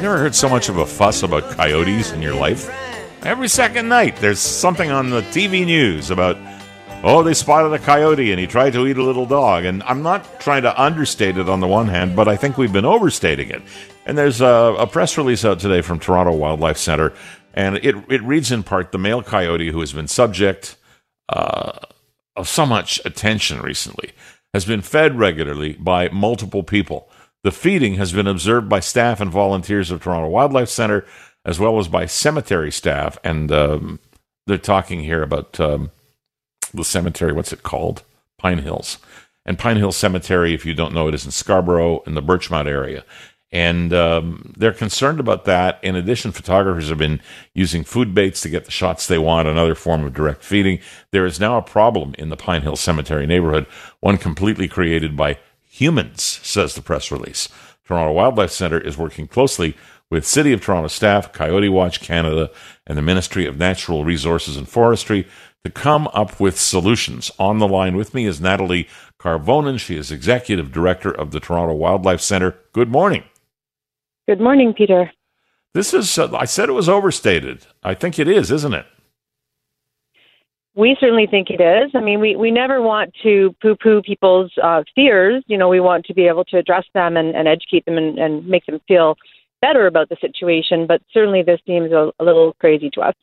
Never heard so much of a fuss about coyotes in your life? Every second night, there's something on the TV news about, oh, they spotted a coyote and he tried to eat a little dog. And I'm not trying to understate it on the one hand, but I think we've been overstating it. And there's a, a press release out today from Toronto Wildlife Center, and it, it reads in part the male coyote who has been subject uh, of so much attention recently has been fed regularly by multiple people. The feeding has been observed by staff and volunteers of Toronto Wildlife Center, as well as by cemetery staff. And um, they're talking here about um, the cemetery. What's it called? Pine Hills. And Pine Hill Cemetery, if you don't know it, is in Scarborough in the Birchmount area. And um, they're concerned about that. In addition, photographers have been using food baits to get the shots they want, another form of direct feeding. There is now a problem in the Pine Hill Cemetery neighborhood, one completely created by humans, says the press release. Toronto Wildlife Center is working closely with City of Toronto staff, Coyote Watch Canada, and the Ministry of Natural Resources and Forestry to come up with solutions. On the line with me is Natalie Karvonen. She is Executive Director of the Toronto Wildlife Center. Good morning. Good morning, Peter. This is, uh, I said it was overstated. I think it is, isn't it? We certainly think it is. I mean, we, we never want to poo poo people's uh, fears. You know, we want to be able to address them and, and educate them and, and make them feel better about the situation. But certainly this seems a, a little crazy to us.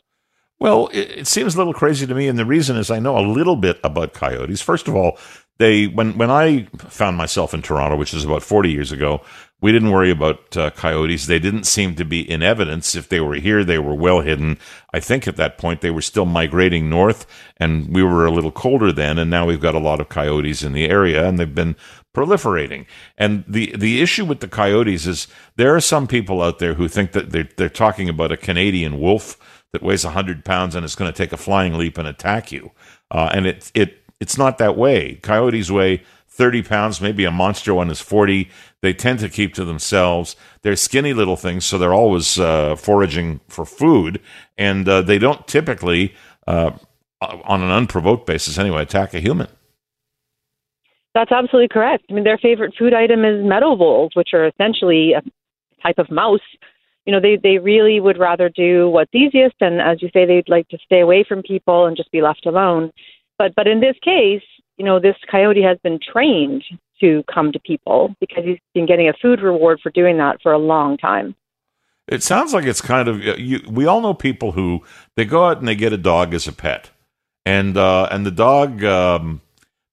Well, it, it, seems a little crazy to me, and the reason is I know a little bit about coyotes. First of all, they when when I found myself in Toronto, which is about forty years ago, we didn't worry about uh, coyotes. They didn't seem to be in evidence. If they were here, they were well hidden. I think at that point they were still migrating north, and we were a little colder then. And now we've got a lot of coyotes in the area, and they've been proliferating. And the the issue with the coyotes is there are some people out there who think that they're they're talking about a Canadian wolf that weighs hundred pounds and is going to take a flying leap and attack you. Uh, and it it it's not that way. Coyotes weigh 30 pounds, maybe a monster one is 40. They tend to keep to themselves. They're skinny little things, so they're always uh, foraging for food, and uh, they don't typically, uh, on an unprovoked basis anyway, attack a human. That's absolutely correct. I mean, their favorite food item is meadow voles, which are essentially a type of mouse. You know, they, they really would rather do what's easiest, and as you say, they'd like to stay away from people and just be left alone. But but in this case, you know, this coyote has been trained to come to people because he's been getting a food reward for doing that for a long time. It sounds like it's kind of you, we all know people who they go out and they get a dog as a pet, and uh, and the dog um,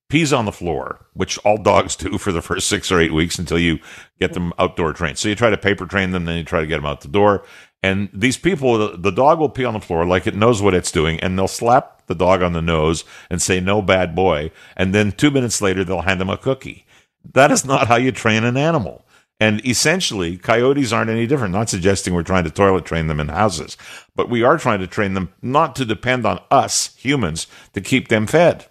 pees on the floor, which all dogs do for the first six or eight weeks until you get them outdoor trained. So you try to paper train them, then you try to get them out the door. And these people, the dog will pee on the floor like it knows what it's doing, and they'll slap the dog on the nose and say, no bad boy. And then two minutes later, they'll hand him a cookie. That is not how you train an animal. And essentially, coyotes aren't any different. Not suggesting we're trying to toilet train them in houses, but we are trying to train them not to depend on us humans to keep them fed.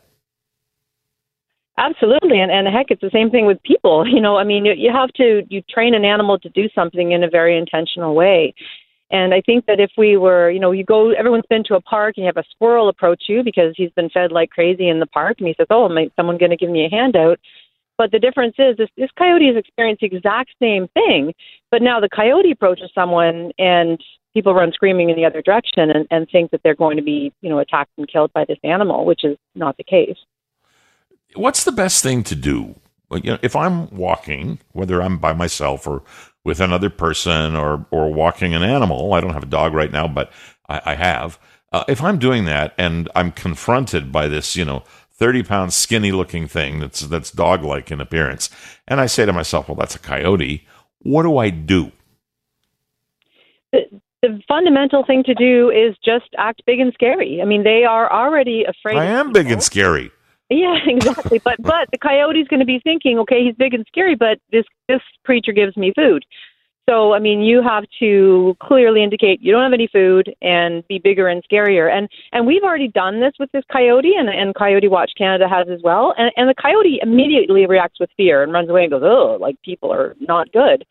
Absolutely, and and heck, it's the same thing with people. You know, I mean, you, you have to you train an animal to do something in a very intentional way, and I think that if we were, you know, you go, everyone's been to a park and you have a squirrel approach you because he's been fed like crazy in the park, and he says, "Oh, is someone going to give me a handout?" But the difference is this, this coyote has experienced the exact same thing, but now the coyote approaches someone and people run screaming in the other direction and, and think that they're going to be, you know, attacked and killed by this animal, which is not the case. What's the best thing to do? You know, if I'm walking, whether I'm by myself or with another person or or walking an animal. I don't have a dog right now, but I, I have. Uh, if I'm doing that and I'm confronted by this, you know, 30 pound skinny looking thing that's that's dog like in appearance, and I say to myself, well, that's a coyote. What do I do? The, the fundamental thing to do is just act big and scary. I mean, they are already afraid. I am big and scary. Yeah, exactly. but but the coyote's going to be thinking, okay, he's big and scary, but this this creature gives me food. So I mean, you have to clearly indicate you don't have any food and be bigger and scarier. And and we've already done this with this coyote, and and Coyote Watch Canada has as well. And and the coyote immediately reacts with fear and runs away and goes, oh, like people are not good.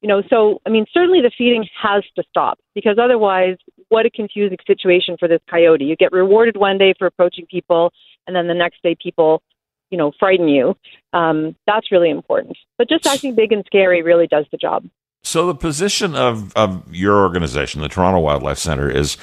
You know, so I mean, certainly the feeding has to stop because otherwise, what a confusing situation for this coyote. You get rewarded one day for approaching people, and then the next day people you know frighten you um, that's really important but just acting big and scary really does the job So the position of, of your organization, the Toronto Wildlife Center, is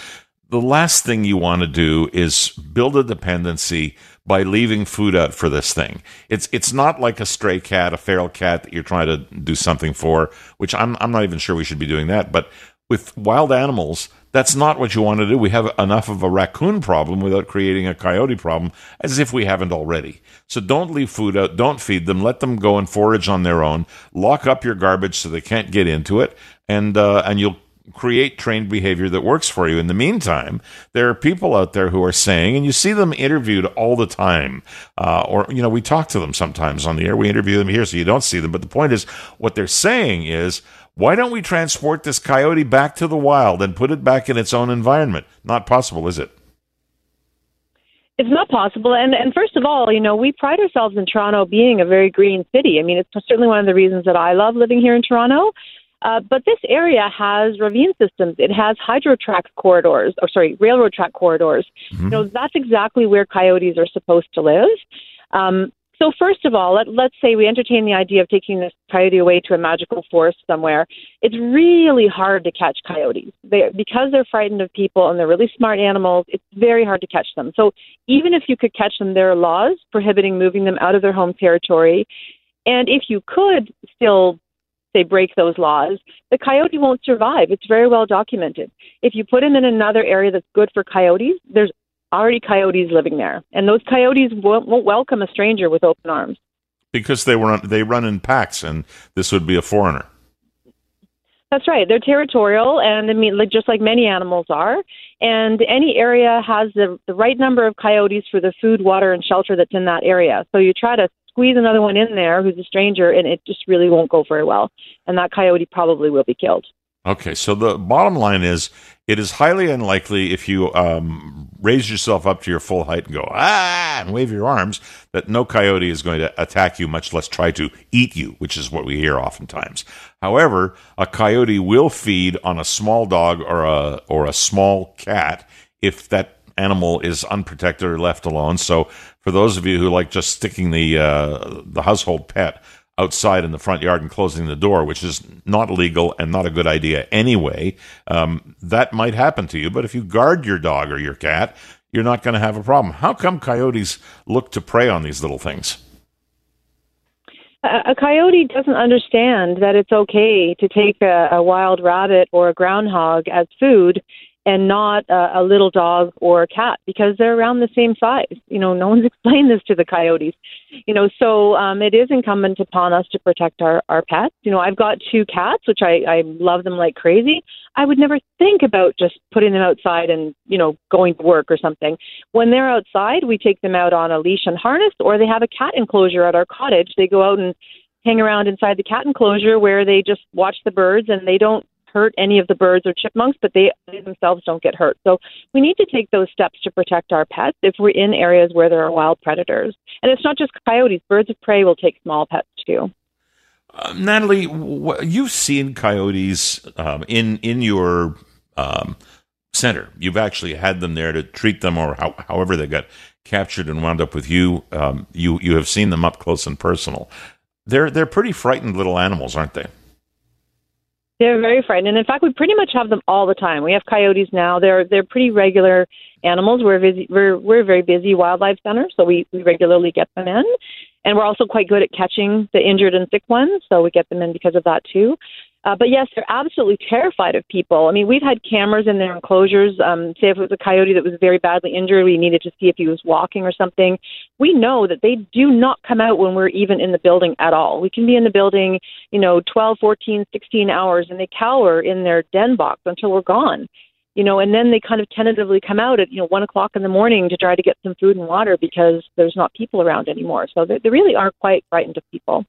the last thing you want to do is build a dependency by leaving food out for this thing. It's it's not like a stray cat, a feral cat that you're trying to do something for, which I'm I'm not even sure we should be doing that. But with wild animals, that's not what you want to do. We have enough of a raccoon problem without creating a coyote problem, as if we haven't already. So don't leave food out. Don't feed them. Let them go and forage on their own. Lock up your garbage so they can't get into it, and uh, and you'll create trained behavior that works for you. In the meantime, there are people out there who are saying, and you see them interviewed all the time, uh, or, you know, we talk to them sometimes on the air. We interview them here so you don't see them. But the point is, what they're saying is, why don't we transport this coyote back to the wild and put it back in its own environment? Not possible, is it? It's not possible. And and first of all, you know, we pride ourselves in Toronto being a very green city. I mean, it's certainly one of the reasons that I love living here in Toronto. Uh, but this area has ravine systems. It has hydro track corridors, or sorry, railroad track corridors. Mm-hmm. You know, that's exactly where coyotes are supposed to live. Um, so first of all, let, let's say we entertain the idea of taking this coyote away to a magical forest somewhere. It's really hard to catch coyotes. They, because they're frightened of people and they're really smart animals, it's very hard to catch them. So even if you could catch them, there are laws prohibiting moving them out of their home territory. And if you could still they break those laws, the coyote won't survive. It's very well documented. If you put him in another area that's good for coyotes, there's already coyotes living there, and those coyotes won't, won't welcome a stranger with open arms because they run they run in packs, and this would be a foreigner. That's right. They're territorial, and I mean, like, just like many animals are. And any area has the the right number of coyotes for the food, water, and shelter that's in that area. So you try to squeeze another one in there who's a stranger, and it just really won't go very well. And that coyote probably will be killed. Okay, so the bottom line is it is highly unlikely if you um, raise yourself up to your full height and go, ah, and wave your arms, that no coyote is going to attack you, much less try to eat you, which is what we hear oftentimes. However, a coyote will feed on a small dog or a, or a small cat if that animal is unprotected or left alone. So for those of you who like just sticking the uh, the household pet outside in the front yard and closing the door, which is not legal and not a good idea anyway, um, that might happen to you. But if you guard your dog or your cat, you're not going to have a problem. How come coyotes look to prey on these little things? A coyote doesn't understand that it's okay to take a, a wild rabbit or a groundhog as food and not a, a little dog or a cat because they're around the same size. You know, no one's explained this to the coyotes. You know, so um, it is incumbent upon us to protect our, our pets. You know, I've got two cats, which I, I love them like crazy. I would never think about just putting them outside and, you know, going to work or something. When they're outside, we take them out on a leash and harness, or they have a cat enclosure at our cottage. They go out and hang around inside the cat enclosure where they just watch the birds and they don't hurt any of the birds or chipmunks, but they, they themselves don't get hurt. So we need to take those steps to protect our pets if we're in areas where there are wild predators. And it's not just coyotes, birds of prey will take small pets too. Uh, Natalie, you've seen coyotes um, in in your um, center. You've actually had them there to treat them, or how, however they got captured and wound up with you. Um, you you have seen them up close and personal. They're they're pretty frightened little animals, aren't they? They're very frightened, and in fact, we pretty much have them all the time. We have coyotes now. They're they're pretty regular animals. We're busy, we're we're a very busy wildlife center, so we we regularly get them in, and we're also quite good at catching the injured and sick ones. So we get them in because of that too. Uh, but yes, they're absolutely terrified of people. I mean, we've had cameras in their enclosures. Um, say if it was a coyote that was very badly injured, we needed to see if he was walking or something. We know that they do not come out when we're even in the building at all. We can be in the building, you know, 12, 14, 16 hours, and they cower in their den box until we're gone. You know, and then they kind of tentatively come out at you know one o'clock in the morning to try to get some food and water because there's not people around anymore. So they, they really are quite frightened of people.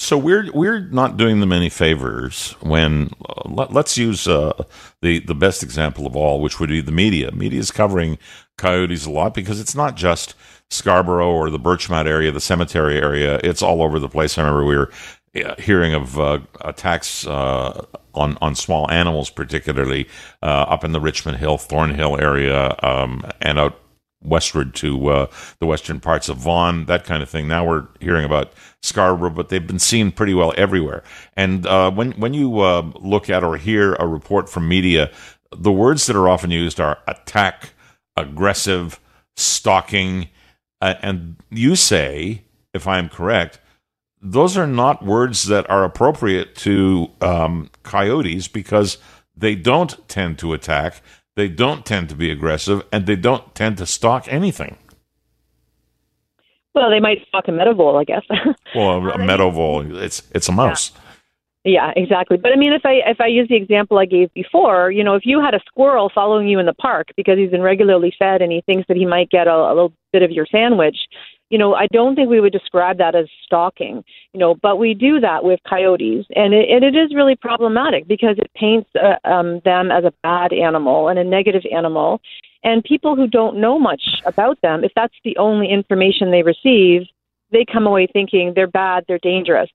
So we're we're not doing them any favors when uh, let, us use uh, the the best example of all, which would be the media. Media is covering coyotes a lot because it's not just Scarborough or the Birchmount area, the cemetery area. It's all over the place. I remember we were uh, hearing of uh, attacks uh, on on small animals, particularly uh, up in the Richmond Hill, Thornhill area, um, and out westward to uh, the western parts of Vaughan, that kind of thing. Now we're hearing about Scarborough, but they've been seen pretty well everywhere. And uh, when when you uh, look at or hear a report from media, the words that are often used are attack, aggressive, stalking, uh, and you say, if I am correct, those are not words that are appropriate to um, coyotes because they don't tend to attack they don't tend to be aggressive, and they don't tend to stalk anything. Well, they might stalk a meadow vole, I guess. well, a, a meadow vole, it's it's a mouse. Yeah. Yeah, exactly. But I mean, if I if I use the example I gave before, you know, if you had a squirrel following you in the park because he's been regularly fed and he thinks that he might get a, a little bit of your sandwich, you know, I don't think we would describe that as stalking, you know, but we do that with coyotes, and it, and it is really problematic because it paints uh, um, them as a bad animal and a negative animal, and people who don't know much about them, if that's the only information they receive, they come away thinking they're bad, they're dangerous.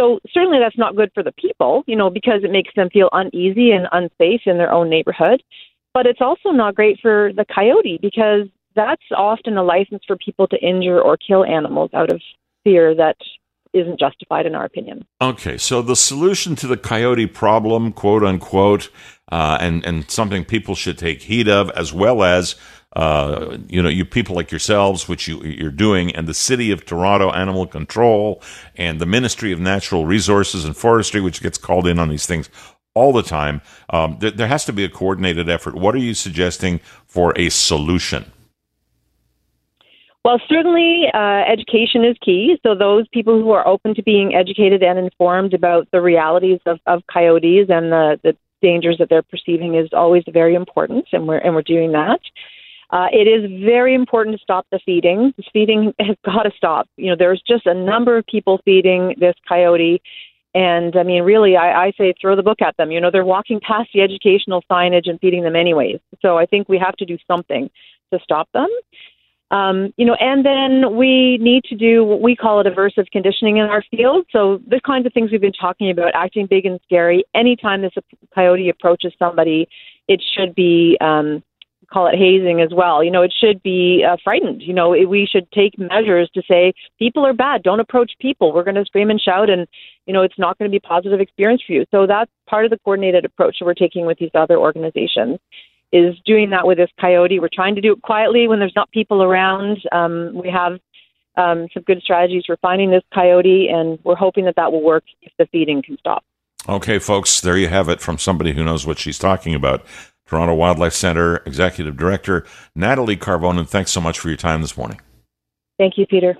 So certainly that's not good for the people, you know, because it makes them feel uneasy and unsafe in their own neighborhood. But it's also not great for the coyote because that's often a license for people to injure or kill animals out of fear that isn't justified in our opinion. Okay, so the solution to the coyote problem, quote unquote, uh, and and something people should take heed of, as well as uh, you know, you people like yourselves, which you, you're doing, and the City of Toronto Animal Control, and the Ministry of Natural Resources and Forestry, which gets called in on these things all the time. Um, th- there has to be a coordinated effort. What are you suggesting for a solution? Well, certainly uh, education is key. So, those people who are open to being educated and informed about the realities of, of coyotes and the, the dangers that they're perceiving is always very important, and we're, and we're doing that. Uh, it is very important to stop the feeding. This feeding has got to stop. You know, there's just a number of people feeding this coyote. And I mean, really, I, I say throw the book at them. You know, they're walking past the educational signage and feeding them anyways. So I think we have to do something to stop them. Um, you know, and then we need to do what we call it aversive conditioning in our field. So the kinds of things we've been talking about, acting big and scary. Anytime this coyote approaches somebody, it should be um, call it hazing as well. You know, it should be uh, frightened. You know, we should take measures to say people are bad. Don't approach people. We're going to scream and shout, and you know, it's not going to be a positive experience for you. So that's part of the coordinated approach that we're taking with these other organizations is doing that with this coyote. We're trying to do it quietly when there's not people around. Um, we have um, some good strategies for finding this coyote, and we're hoping that that will work if the feeding can stop. Okay, folks, there you have it from somebody who knows what she's talking about. Toronto Wildlife Center Executive Director Natalie Karvonen. Thanks so much for your time this morning. Thank you, Peter.